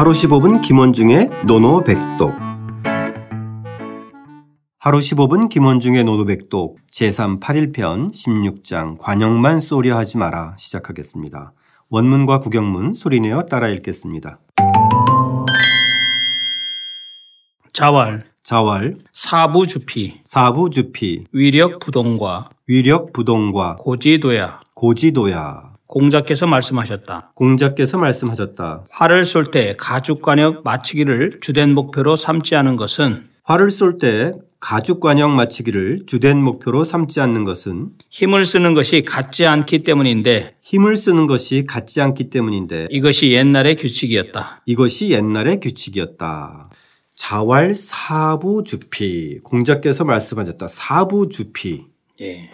하루 15분 김원중의 노노백독 하루 15분 김원중의 노노백독 제3 8일편 16장 관역만 쏘려 하지 마라 시작하겠습니다. 원문과 구경문 소리내어 따라 읽겠습니다. 자왈, 자왈, 사부주피, 사부주피, 위력부동과 위력부동과 고지도야. 고지도야. 공자께서 말씀하셨다. 공자께서 말씀하셨다. 활을 쏠 때 가죽관역 마치기를 주된 목표로 삼지 않은 것은 활을 쏠 때 가죽관역 마치기를 주된 목표로 삼지 않는 것은 힘을 쓰는 것이 같지 않기 때문인데 힘을 쓰는 것이 같지 않기 때문인데 이것이 옛날의 규칙이었다. 이것이 옛날의 규칙이었다. 자활 사부주피 공자께서 말씀하셨다. 사부주피 예.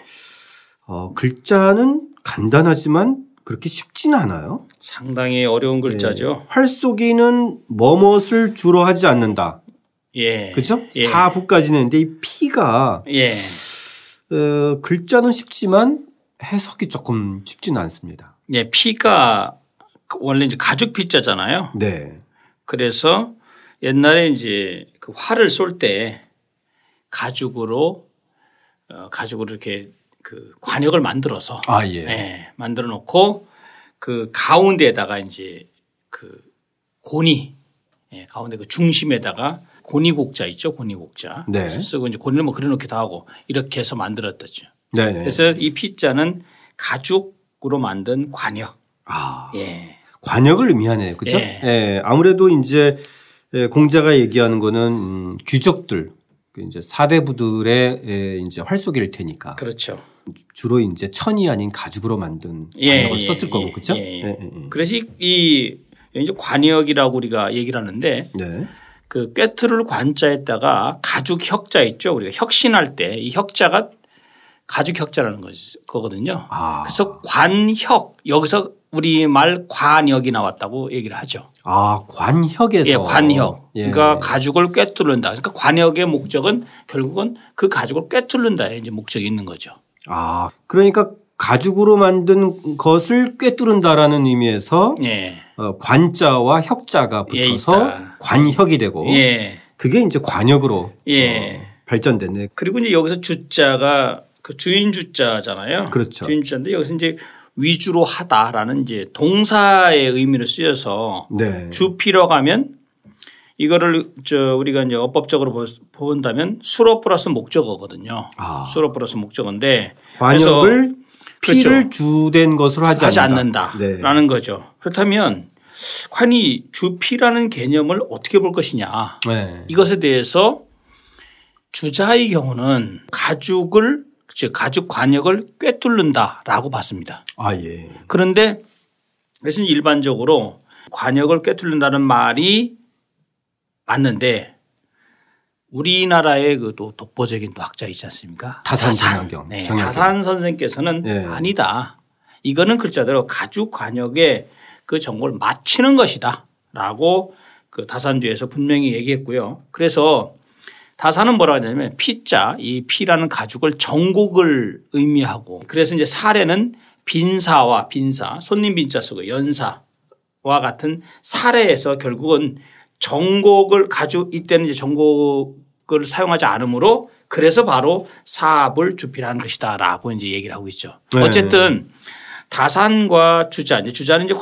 어, 글자는 간단하지만 그렇게 쉽진 않아요. 상당히 어려운 글자죠. 활 쏘기는 뭐뭇을 주로 하지 않는다. 예. 그죠? 예. 사부까지는 있는데 이 피가 예. 어, 글자는 쉽지만 해석이 조금 쉽지는 않습니다. 예. 피가 원래 이제 가죽 피자잖아요. 네. 그래서 옛날에 이제 그 활을 쏠 때 가죽으로 어, 가죽으로 이렇게 그 관역을 만들어서 아, 예. 예, 만들어 놓고 그 가운데에다가 이제 그 고니 예, 가운데 그 중심에다가 고니곡자 있죠 고니곡자 네. 그래서 쓰고 이제 고니를 뭐 그려놓기도 하고 이렇게 해서 만들었다죠. 네. 네. 그래서 이 피자는 가죽으로 만든 관역. 아, 예. 관역을 의미하네요. 그죠? 예. 예. 아무래도 이제 예, 공자가 얘기하는 거는 음, 귀족들, 그 이제 사대부들의 예, 이제 활쏘기일 테니까 그렇죠. 주로 이제 천이 아닌 가죽으로 만든 예, 관역을 예, 썼을 예, 거고 그죠? 예, 예. 예, 예. 그래서 이- 이 이제 관역이라고 우리가 얘기를 하는데 네. 그 꿰트를 관자에다가 가죽 혁자 있죠. 우리가 혁신할 때 이 혁자가 가죽 혁자라는 거거든요. 아. 그래서 관혁 여기서 우리 말 관역이 나왔다고 얘기를 하죠. 아, 관혁에서 예, 관혁. 예. 그러니까 가죽을 꿰뚫는다. 그러니까 관역의 목적은 결국은 그 가죽을 꿰뚫는다에 이제 목적이 있는 거죠. 아, 그러니까 가죽으로 만든 것을 꿰뚫은다라는 의미에서 예. 어, 관자와 혁자가 예, 붙어서 있다. 관혁이 되고 예. 그게 이제 관역으로 예. 어, 발전됐네. 그리고 이제 여기서 주자가 그 주인 주자잖아요. 그렇죠. 주인 주자인데 여기서 이제 위주로 하다라는 이제 동사의 의미로 쓰여서 네. 주피러 가면 이거를 저 우리가 이제 어법적으로 보- 본다면 수로 플러스 목적어거든요. 아. 수로 플러스 목적어인데 관역을 피를 그렇죠. 주된 것으로 하지, 하지 않는다. 않는다 라는 네. 거죠. 그렇다면 관이 주피라는 개념을 어떻게 볼 것이냐 네. 이것에 대해서 주자의 경우는 가죽을 즉 가죽 관역을 꿰뚫는다라고 봤습니다. 아 예. 그런데 그래서 일반적으로 관역을 꿰뚫는다는 말이 맞는데 우리나라의 그 또 독보적인 또 학자 있지 않습니까? 타산 정약용. 네. 타산 선생께서는 네. 아니다. 이거는 글자대로 가죽 관역에 그 정보를 맞추는 것이다라고 그 다산주에서 분명히 얘기했고요. 그래서 다산은 뭐라고 하냐면 피자 이 피라는 가죽을 정곡을 의미하고 그래서 이제 사례는 빈사와 빈사 손님 빈자 쓰고 연사와 같은 사례에서 결국은 정곡을 가죽 이때는 이제 정곡을 사용하지 않으므로 그래서 바로 사압을 주필하는 것이다라고 이제 얘기를 하고 있죠. 네. 어쨌든 다산과 주자 이제 주자는 이제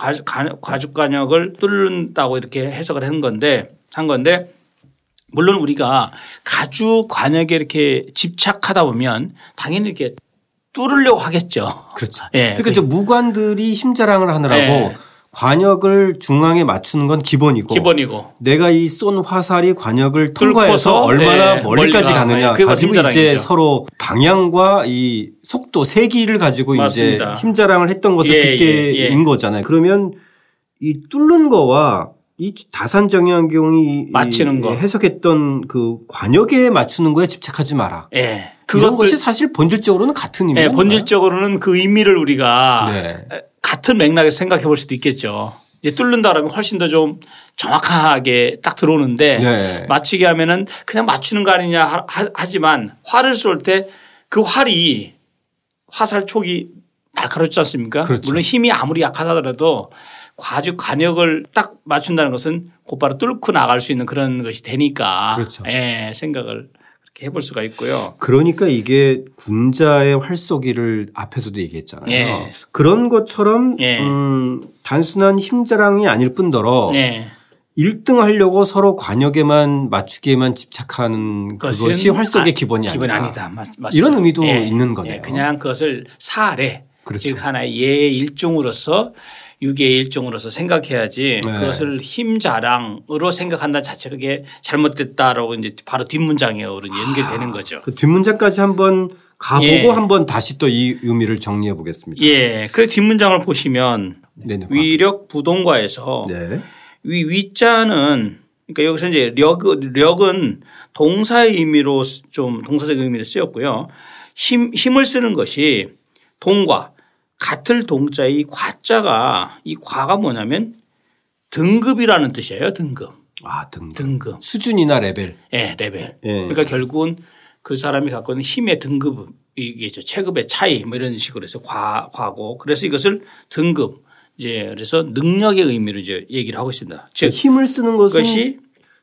관역을 뚫는다고 이렇게 해석을 한 건데 한 건데 물론 우리가 가죽 관역에 이렇게 집착하다 보면 당연히 이렇게 뚫으려고 하겠죠. 그렇죠. 예. 그러니까 이제 무관들이 힘자랑을 하느라고 예. 관역을 중앙에 맞추는 건 기본이고 기본이고. 내가 이 쏜 화살이 관역을 통과해서 얼마나 예, 멀리까지 멀리 가. 가느냐 예, 그게 가지고 이제. 서로 방향과 이 속도 세기를 가지고 맞습니다. 이제 힘자랑을 했던 것을 예, 그때인 예, 예. 거잖아요. 그러면 이 뚫는 거와 이 다산 정약용이 맞추는 이 거. 해석했던 그 관역에 맞추는 거에 집착하지 마라. 예. 그런 것이 사실 본질적으로는 같은 의미가 예, 본질적으로는 그 의미를 우리가 네. 같은 맥락에서 생각해 볼 수도 있겠죠. 이제 뚫는다 그러면 훨씬 더 좀 정확하게 딱 들어오는데 네. 맞추게 하면은 그냥 맞추는 거 아니냐 하- 하지만 활을 쏠 때 그 활이 화살 촉이 날카롭지 않습니까? 그렇죠. 물론 힘이 아무리 약하더라도 과주 관역을 딱 맞춘다는 것은 곧바로 뚫고 나갈 수 있는 그런 것이 되니까 그렇죠. 예, 생각을 그렇게 해볼 수가 있고요. 그러니까 이게 군자의 활쏘기를 앞에서도 얘기했잖아요. 예. 그런 것처럼 예. 음, 단순한 힘자랑이 아닐 뿐더러 네. 1등 하려고 서로 관역에만 맞추기에만 집착하는 그것이 활쏘기의 아, 기본이 기본이 아니다. 맞. 이런 의미도 있는 거네요. 예, 그냥 그것을 사례 그렇죠. 즉 하나의 예의 일종으로서 유계의 일종으로서 생각해야지 네. 그것을 힘 자랑으로 생각한다 자체가 그게 잘못됐다라고 이제 바로 뒷문장으로 연결되는 거죠. 그 뒷문장까지 한번 가보고 예. 한번 다시 또 이 의미를 정리해 보겠습니다. 예. 그 뒷문장을 보시면 네네. 위력 부동과에서 네. 위 위자는 그러니까 여기서 이제 력, 력은 동사의 의미로 쓰- 좀 동사적 의미로 쓰였고요. 힘, 힘을 쓰는 것이 동과 같을 동자의 과자가 이 과가 뭐냐면 등급이라는 뜻이에요. 등급. 아 등급. 등급. 수준이나 레벨. 예, 레벨. 예. 그러니까 결국은 그 사람이 갖고 있는 힘의 등급 이게 저 체급의 차이 뭐 이런 식으로 해서 과, 과고 그래서 이것을 등급 이제 그래서 능력의 의미로 이제 얘기를 하고 있습니다. 즉 힘을 쓰는 그것이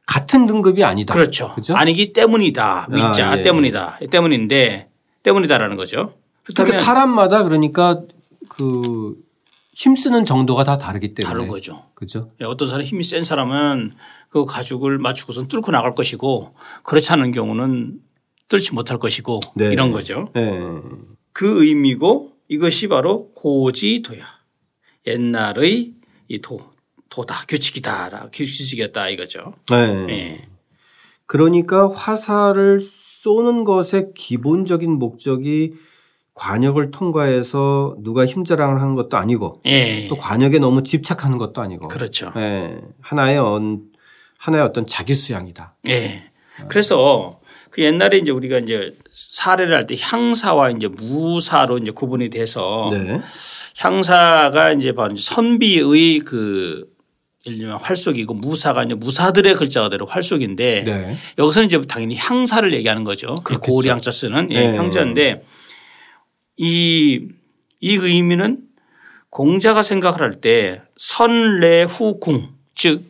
같은 등급이 아니다. 그렇죠. 그죠? 아니기 때문이다. 위자 아, 예. 때문이다. 때문인데 때문이다라는 거죠. 그러니까 그렇다면 사람마다 그러니까 그 힘쓰는 정도가 다 다르기 때문에 다른 거죠. 그죠? 예, 어떤 사람 힘이 센 사람은 그 가죽을 맞추고선 뚫고 나갈 것이고 그렇지 않은 경우는 뚫지 못할 것이고 네. 이런 거죠. 네. 그 의미고 이것이 바로 고지도야. 옛날의 이 도, 도다. 규칙이다. 규칙이었다 이거죠. 네. 예. 그러니까 화살을 쏘는 것의 기본적인 목적이 관역을 통과해서 누가 힘자랑을 하는 것도 아니고 예. 또 관역에 너무 집착하는 것도 아니고 그렇죠. 예. 하나의 언, 하나의 어떤 자기 수양이다. 예. 그래서 그 옛날에 이제 우리가 이제 사례를 할 때 향사와 이제 무사로 이제 구분이 돼서 네. 향사가 이제 바로 이제 선비의 그 예를 들면 활속이고 무사가 이제 무사들의 글자가 대로 활속인데 네. 여기서는 이제 당연히 향사를 얘기하는 거죠. 그렇겠죠. 고리 향자 쓰는 예, 네. 향자인데 이, 이 의미는 공자가 생각을 할 때 선례 후궁 즉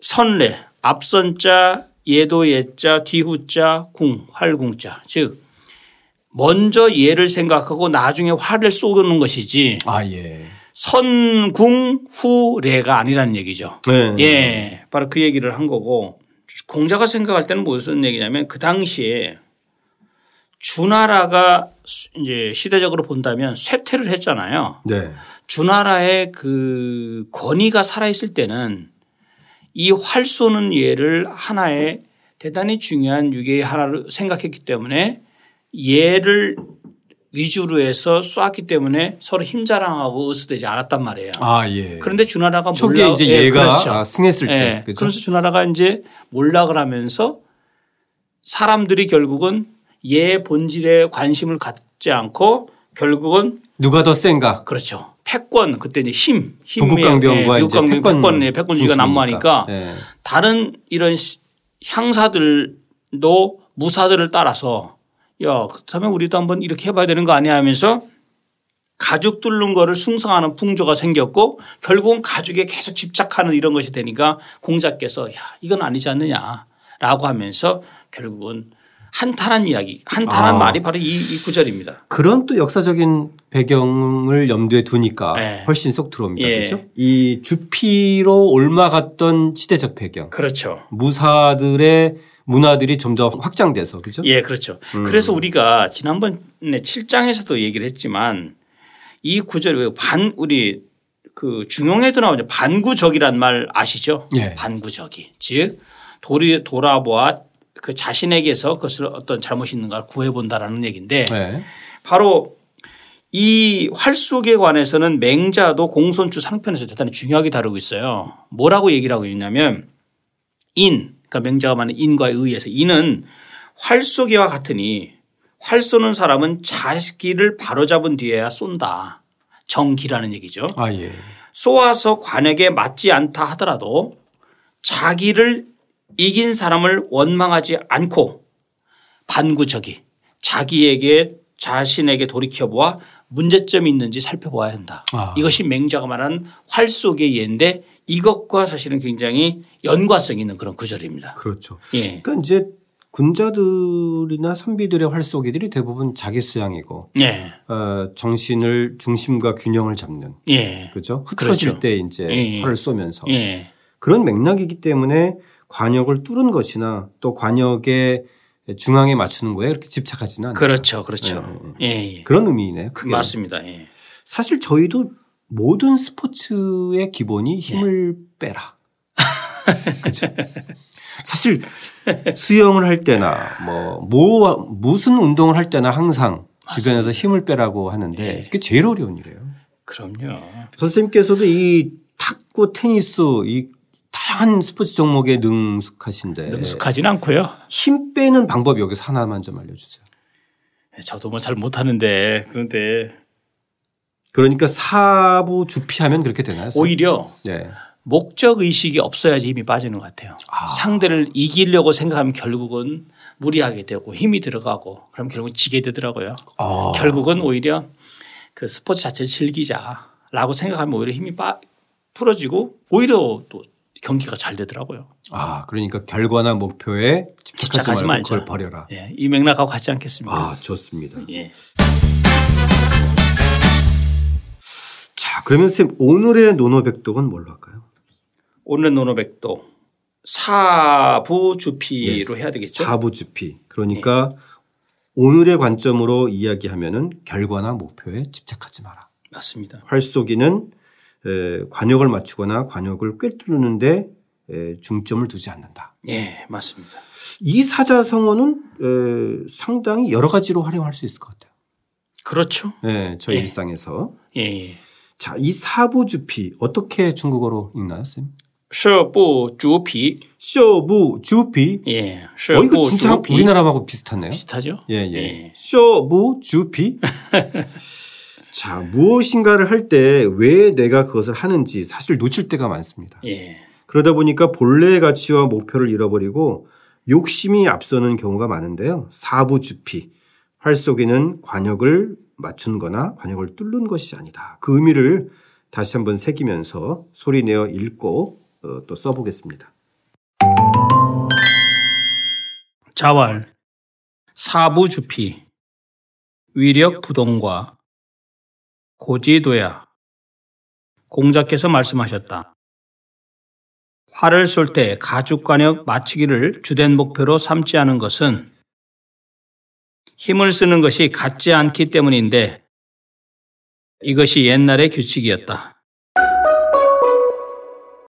선례 앞선자 예도 예자 뒤후자 궁 활궁자 즉 먼저 예를 생각하고 나중에 활을 쏘는 것이지 아 예. 선궁 후례가 아니라는 얘기죠. 네. 예, 바로 그 얘기를 한 거고 공자가 생각할 때는 무슨 얘기냐면 그 당시에 주나라가 이제 시대적으로 본다면 쇠퇴를 했잖아요. 네. 주나라의 그 권위가 살아있을 때는 이 활 쏘는 예를 하나의 대단히 중요한 유계의 하나를 생각했기 때문에 예를 위주로 해서 쏘았기 때문에 서로 힘자랑하고 의수되지 않았단 말이에요. 아 예. 그런데 주나라가 초기에 몰락- 이제 예, 얘가 그렇죠. 아, 승했을 때. 예. 그죠? 그래서 주나라가 이제 몰락을 하면서 사람들이 결국은 예 본질에 관심을 갖지 않고 결국은 누가 더 센가? 그렇죠. 패권 그때 이제 힘, 힘의 북극강병과 예, 이제 북극강병 패권 패권, 예, 패권주의가. 난무하니까 예. 다른 이런 시- 향사들도 무사들을 따라서 야 그렇다면 우리도 한번 이렇게 해봐야 되는 거 아니야 하면서 가죽 뚫는 거를 숭상하는 풍조가 생겼고 결국은 가죽에 계속 집착하는 이런 것이 되니까 공자께서 야 이건 아니지 않느냐라고 하면서 결국은 한탄한 이야기 한탄한 아. 말이 바로 이, 이 구절입니다. 그런 또 역사적인 배경을 염두에 두니까 네. 훨씬 쏙 들어옵니다. 예. 그렇죠? 이 주피로 옮아갔던 시대적 배경, 그렇죠. 무사들의 문화들이 좀 더 확장돼서 그죠? 예, 그렇죠. 그래서 우리가 지난번에 7장에서도 얘기를 했지만 이 구절 왜반 우리 그 중용에도 나오죠. 반구적이란 말 아시죠? 예. 반구적이. 즉 돌이 돌아보아 그 자신에게서 그것을 어떤 잘못이 있는가를 구해본다라는 얘기인데 네. 바로 이 활속에 관해서는 맹자도 공손주 상편에서 대단히 중요하게 다루고 있어요. 뭐라고 얘기를 하고 있냐면 인, 그러니까 맹자가 말하는 인과 의해서 인은 활쏘기와 같으니 활 쏘는 사람은 자기를 바로잡은 뒤에야 쏜다. 정기라는 얘기죠. 아 예. 쏘아서 관에게 맞지 않다 하더라도 자기를 이긴 사람을 원망하지 않고 반구적이 자기에게 자신에게 돌이켜보아 문제점이 있는지 살펴봐야 한다. 아. 이것이 맹자가 말한 활 속의 예인데 이것과 사실은 굉장히 연관성 있는 그런 구절입니다. 그렇죠. 예. 그러니까 이제 군자들이나 선비들의 활쏘기들이 대부분 자기 수양이고 예. 어, 정신을 중심과 균형을 잡는 예. 그렇죠. 흐트러질 그렇죠. 때 이제 예. 활을 쏘면서 예. 그런 맥락이기 때문에 관역을 뚫은 것이나 또 관역의 중앙에 맞추는 거에 그렇게 집착하지는 않아요. 그렇죠. 그렇죠. 예. 예. 그런 의미네요. 크게. 맞습니다. 예. 사실 저희도 모든 스포츠의 기본이 힘을 빼라. 그렇죠. 사실 수영을 할 때나 뭐, 뭐 무슨 운동을 할 때나 항상 주변에서 힘을 빼라고 하는데 그게 제일 어려운 일이에요. 그럼요. 선생님께서도 이 탁구, 테니스 이 다양한 스포츠 종목에 능숙하신데 능숙하진 않고요. 힘 빼는 방법 여기서 하나만 좀 알려주세요. 저도 뭐 잘 못하는데 그런데 그러니까 사부 주피하면 그렇게 되나요? 오히려 네. 목적 의식이 없어야지 힘이 빠지는 것 같아요. 상대를 이기려고 생각하면 결국은 무리하게 되고 힘이 들어가고 그럼 결국 지게 되더라고요. 아. 결국은 오히려 그 스포츠 자체를 즐기자라고 생각하면 오히려 힘이 빠 풀어지고 오히려 또 경기가 잘 되더라고요. 아, 그러니까 결과나 목표에 집착하지 집착하지 말고. 그걸 버려라. 예, 이 맥락하고 같지 않겠습니까? 아, 좋습니다. 예. 자, 그러면 선생님 오늘의 노노백독은 뭘로 할까요? 오늘 노노백도 사부주피로 해야 되겠죠? 사부주피. 그러니까 오늘의 관점으로 이야기하면은 결과나 목표에 집착하지 마라. 맞습니다. 활쏘기는 에, 관역을 맞추거나 관역을 꿰뚫는데 중점을 두지 않는다. 예, 맞습니다. 이 사자성어는 상당히 여러 가지로 활용할 수 있을 것 같아요. 그렇죠. 네, 저희 예. 일상에서. 예, 예. 자, 이 사부주피 어떻게 중국어로 읽나요, 쌤? 셔부주피. 쇼부주피. 예. 어, 이거 진짜 우리나라하고 비슷하네요. 비슷하죠? 예, 예. 예. 셔부주피. 자, 무엇인가를 할 때 왜 내가 그것을 하는지 사실 놓칠 때가 많습니다. 예. 그러다 보니까 본래의 가치와 목표를 잃어버리고 욕심이 앞서는 경우가 많은데요. 사부주피. 활 속에는 관역을 맞춘 거나 관역을 뚫는 것이 아니다. 그 의미를 다시 한번 새기면서 소리내어 읽고 어, 또 써보겠습니다. 자왈 사부주피 위력 부동과 고지도야 공자께서 말씀하셨다. 활을 쏠 때 가죽관역 맞추기를 주된 목표로 삼지 않은 것은 힘을 쓰는 것이 같지 않기 때문인데 이것이 옛날의 규칙이었다.